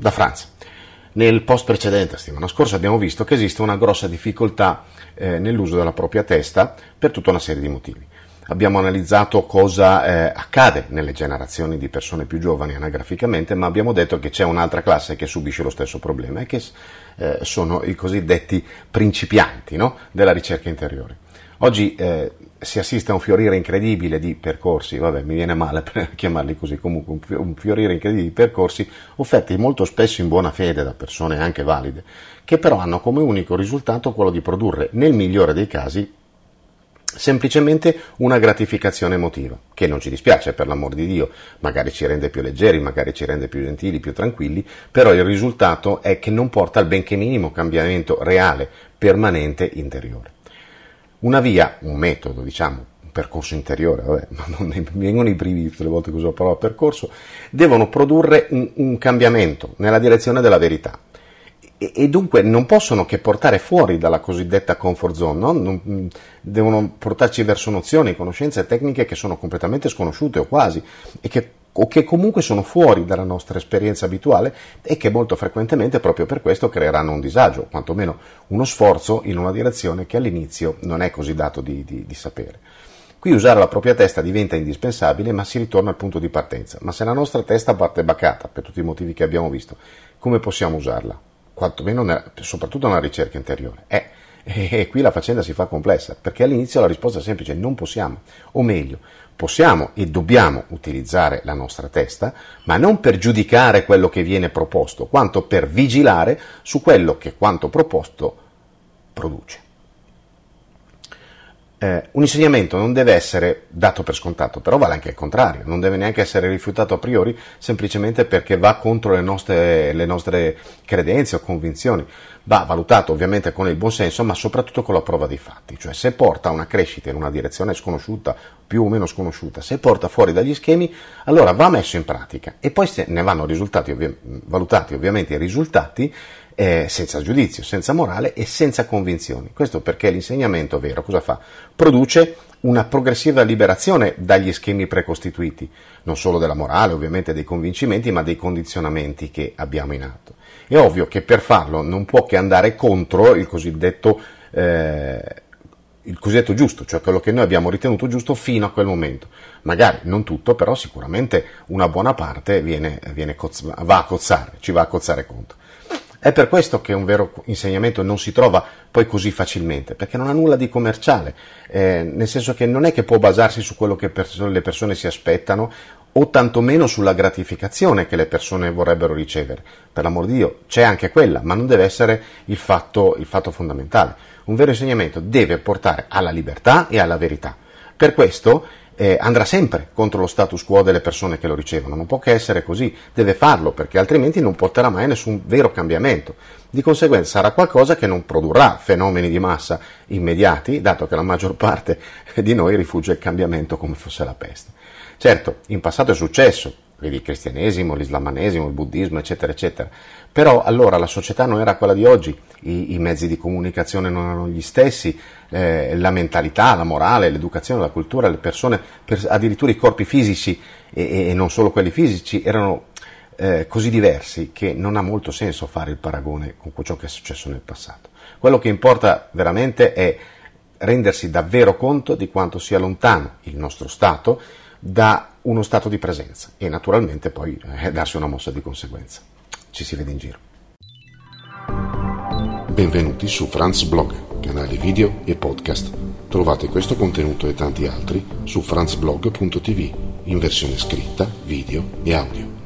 da Franz. Nel post precedente, la settimana scorsa, abbiamo visto che esiste una grossa difficoltà eh, nell'uso della propria testa per tutta una serie di motivi. Abbiamo analizzato cosa eh, accade nelle generazioni di persone più giovani anagraficamente, ma abbiamo detto che c'è un'altra classe che subisce lo stesso problema e che eh, sono i cosiddetti principianti no? della ricerca interiore. Oggi eh, si assiste a un fiorire incredibile di percorsi, vabbè mi viene male per chiamarli così, comunque un fiorire incredibile di percorsi offerti molto spesso in buona fede da persone anche valide, che però hanno come unico risultato quello di produrre, nel migliore dei casi, semplicemente una gratificazione emotiva, che non ci dispiace per l'amor di Dio, magari ci rende più leggeri, magari ci rende più gentili, più tranquilli, però il risultato è che non porta al benché minimo cambiamento reale, permanente, interiore. Una via, un metodo, diciamo, un percorso interiore, vabbè, ma non mi vengono i brividi tutte le volte che uso la parola percorso, devono produrre un, un cambiamento nella direzione della verità e, e, dunque non possono che portare fuori dalla cosiddetta comfort zone, no? non, devono portarci verso nozioni, conoscenze e tecniche che sono completamente sconosciute o quasi e che o che comunque sono fuori dalla nostra esperienza abituale e che molto frequentemente proprio per questo creeranno un disagio, quantomeno uno sforzo in una direzione che all'inizio non è così dato di, di, di sapere. Qui usare la propria testa diventa indispensabile, ma si ritorna al punto di partenza. Ma se la nostra testa parte bacata, per tutti i motivi che abbiamo visto, come possiamo usarla? Quantomeno, nella, soprattutto nella ricerca interiore. Eh, e qui la faccenda si fa complessa, perché all'inizio la risposta è semplice, non possiamo, o meglio, possiamo e dobbiamo utilizzare la nostra testa, ma non per giudicare quello che viene proposto, quanto per vigilare su quello che quanto proposto produce. Eh, un insegnamento non deve essere dato per scontato, però vale anche il contrario, non deve neanche essere rifiutato a priori semplicemente perché va contro le nostre, le nostre credenze o convinzioni, va valutato ovviamente con il buon senso, ma soprattutto con la prova dei fatti, cioè se porta a una crescita in una direzione sconosciuta, più o meno sconosciuta, se porta fuori dagli schemi, allora va messo in pratica e poi se ne vanno ovvi- valutati ovviamente i risultati eh, senza giudizio, senza morale e senza convinzioni. Questo perché l'insegnamento vero cosa fa? Produce una progressiva liberazione dagli schemi precostituiti, non solo della morale, ovviamente dei convincimenti, ma dei condizionamenti che abbiamo in atto. È ovvio che per farlo non può che andare contro il cosindetto, eh, il cosiddetto giusto, cioè quello che noi abbiamo ritenuto giusto fino a quel momento. Magari non tutto, però sicuramente una buona parte viene, viene coz- va a cozzare, ci va a cozzare contro. È per questo che un vero insegnamento non si trova poi così facilmente, perché non ha nulla di commerciale, eh, nel senso che non è che può basarsi su quello che pers- le persone si aspettano o tantomeno sulla gratificazione che le persone vorrebbero ricevere. Per l'amor di Dio, c'è anche quella, ma non deve essere il fatto, il fatto fondamentale. Un vero insegnamento deve portare alla libertà e alla verità. Per questo eh, andrà sempre contro lo status quo delle persone che lo ricevono, non può che essere così, deve farlo perché altrimenti non porterà mai nessun vero cambiamento. Di conseguenza sarà qualcosa che non produrrà fenomeni di massa immediati, dato che la maggior parte di noi rifugge il cambiamento come fosse la peste. Certo, in passato è successo, vedi il cristianesimo, l'islamanesimo, il buddismo, eccetera, eccetera. Però allora la società non era quella di oggi, i, i mezzi di comunicazione non erano gli stessi, eh, la mentalità, la morale, l'educazione, la cultura, le persone, per, addirittura i corpi fisici e, e, non solo quelli fisici erano eh, così diversi che non ha molto senso fare il paragone con ciò che è successo nel passato. Quello che importa veramente è rendersi davvero conto di quanto sia lontano il nostro Stato da uno stato di presenza e naturalmente poi eh, darsi una mossa di conseguenza. Ci si vede in giro. Benvenuti su Franz Blog, canale video e podcast. Trovate questo contenuto e tanti altri su franzblog.tv in versione scritta, video e audio